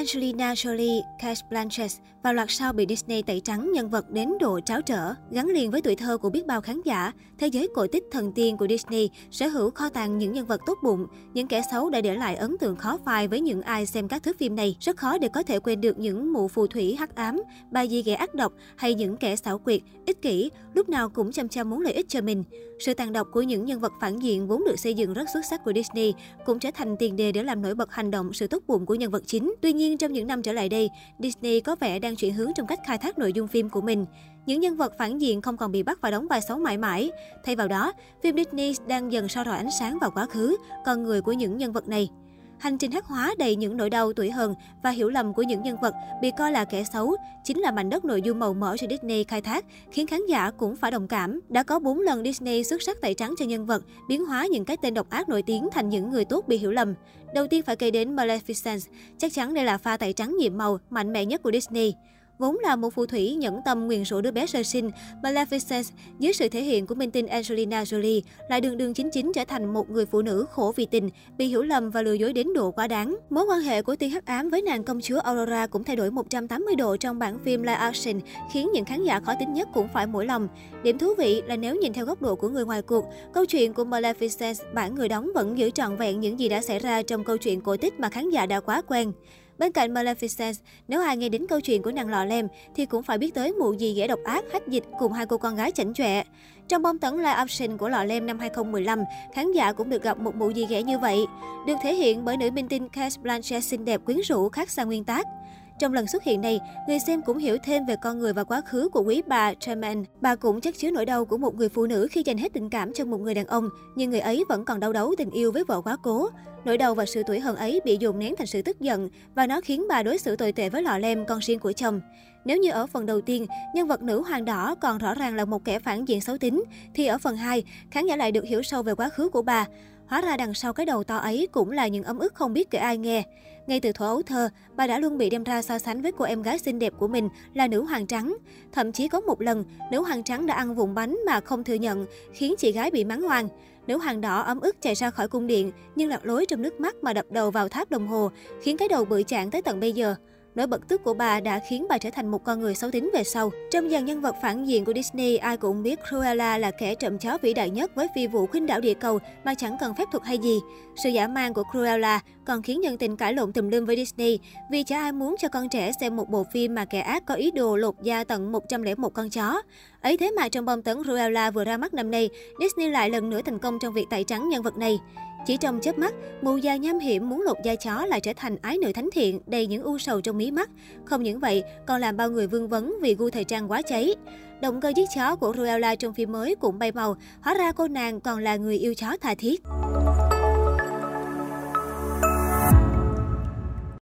Angelina Jolie, Cate Blanchett và loạt sau bị Disney tẩy trắng nhân vật đến độ tráo trở. Gắn liền với tuổi thơ của biết bao khán giả, thế giới cổ tích thần tiên của Disney sở hữu kho tàng những nhân vật tốt bụng, những kẻ xấu đã để lại ấn tượng khó phai với những ai xem các thước phim này. Rất khó để có thể quên được những mụ phù thủy hắc ám, bà dì ghẻ ác độc hay những kẻ xảo quyệt, ích kỷ, lúc nào cũng chăm chăm muốn lợi ích cho mình. Sự tàn độc của những nhân vật phản diện vốn được xây dựng rất xuất sắc của Disney cũng trở thành tiền đề để làm nổi bật hành động sự tốt bụng của nhân vật chính. Tuy nhiên, trong những năm trở lại đây, Disney có vẻ đang chuyển hướng trong cách khai thác nội dung phim của mình. Những nhân vật phản diện không còn bị bắt và đóng vai xấu mãi mãi. Thay vào đó, phim Disney đang dần soi rọi ánh sáng vào quá khứ, con người của những nhân vật này. Hành trình hắc hóa đầy những nỗi đau tuổi hờn và hiểu lầm của những nhân vật bị coi là kẻ xấu chính là mảnh đất nội dung màu mỡ cho Disney khai thác, khiến khán giả cũng phải đồng cảm. Đã có 4 lần Disney xuất sắc tẩy trắng cho nhân vật, biến hóa những cái tên độc ác nổi tiếng thành những người tốt bị hiểu lầm. Đầu tiên phải kể đến Maleficent, chắc chắn đây là pha tẩy trắng nhiệm màu mạnh mẽ nhất của Disney. Vốn là một phù thủy nhẫn tâm nguyền rủa đứa bé sơ sinh, Maleficent dưới sự thể hiện của minh tinh Angelina Jolie lại đường đường chính chính trở thành một người phụ nữ khổ vì tình, bị hiểu lầm và lừa dối đến độ quá đáng. Mối quan hệ của tiên hắc ám với nàng công chúa Aurora cũng thay đổi 180 độ trong bản phim live action, khiến những khán giả khó tính nhất cũng phải mũi lòng. Điểm thú vị là nếu nhìn theo góc độ của người ngoài cuộc, câu chuyện của Maleficent bản người đóng vẫn giữ trọn vẹn những gì đã xảy ra trong câu chuyện cổ tích mà khán giả đã quá quen. Bên cạnh Maleficent, nếu ai nghe đến câu chuyện của nàng lọ lem thì cũng phải biết tới mụ gì ghẻ độc ác, hách dịch cùng hai cô con gái chảnh chọe. Trong bom tấn live action của lọ lem năm 2015, khán giả cũng được gặp một mụ gì ghẻ như vậy. Được thể hiện bởi nữ minh tinh Cate Blanchett xinh đẹp quyến rũ khác xa nguyên tác. Trong lần xuất hiện này, người xem cũng hiểu thêm về con người và quá khứ của quý bà Tremaine. Bà cũng chất chứa nỗi đau của một người phụ nữ khi dành hết tình cảm cho một người đàn ông, nhưng người ấy vẫn còn đau đấu tình yêu với vợ quá cố. Nỗi đau và sự tuổi hận ấy bị dồn nén thành sự tức giận và nó khiến bà đối xử tồi tệ với lọ lem con riêng của chồng. Nếu như ở phần đầu tiên, nhân vật nữ hoàng đỏ còn rõ ràng là một kẻ phản diện xấu tính, thì ở phần 2, khán giả lại được hiểu sâu về quá khứ của bà. Hóa ra đằng sau cái đầu to ấy cũng là những ấm ức không biết kể ai nghe. Ngay từ thuở ấu thơ, bà đã luôn bị đem ra so sánh với cô em gái xinh đẹp của mình là nữ hoàng trắng. Thậm chí có một lần, nữ hoàng trắng đã ăn vụn bánh mà không thừa nhận, khiến chị gái bị mắng hoang. Nữ hoàng đỏ ấm ức chạy ra khỏi cung điện, nhưng lạc lối trong nước mắt mà đập đầu vào tháp đồng hồ, khiến cái đầu bự chạng tới tận bây giờ. Nỗi bật tức của bà đã khiến bà trở thành một con người xấu tính về sau. Trong dàn nhân vật phản diện của Disney, ai cũng biết Cruella là kẻ trộm chó vĩ đại nhất với phi vụ khuynh đảo địa cầu mà chẳng cần phép thuật hay gì. Sự giả man của Cruella còn khiến nhân tình cãi lộn tùm lum với Disney vì chả ai muốn cho con trẻ xem một bộ phim mà kẻ ác có ý đồ lột da tận 101 con chó. Ấy thế mà trong bom tấn Cruella vừa ra mắt năm nay, Disney lại lần nữa thành công trong việc tẩy trắng nhân vật này. Chỉ trong chớp mắt, mụ già nham hiểm muốn lột da chó lại trở thành ái nữ thánh thiện, đầy những u sầu trong mí mắt. Không những vậy, còn làm bao người vương vấn vì gu thời trang quá cháy. Động cơ giết chó của Ruella trong phim mới cũng bay màu, hóa ra cô nàng còn là người yêu chó tha thiết.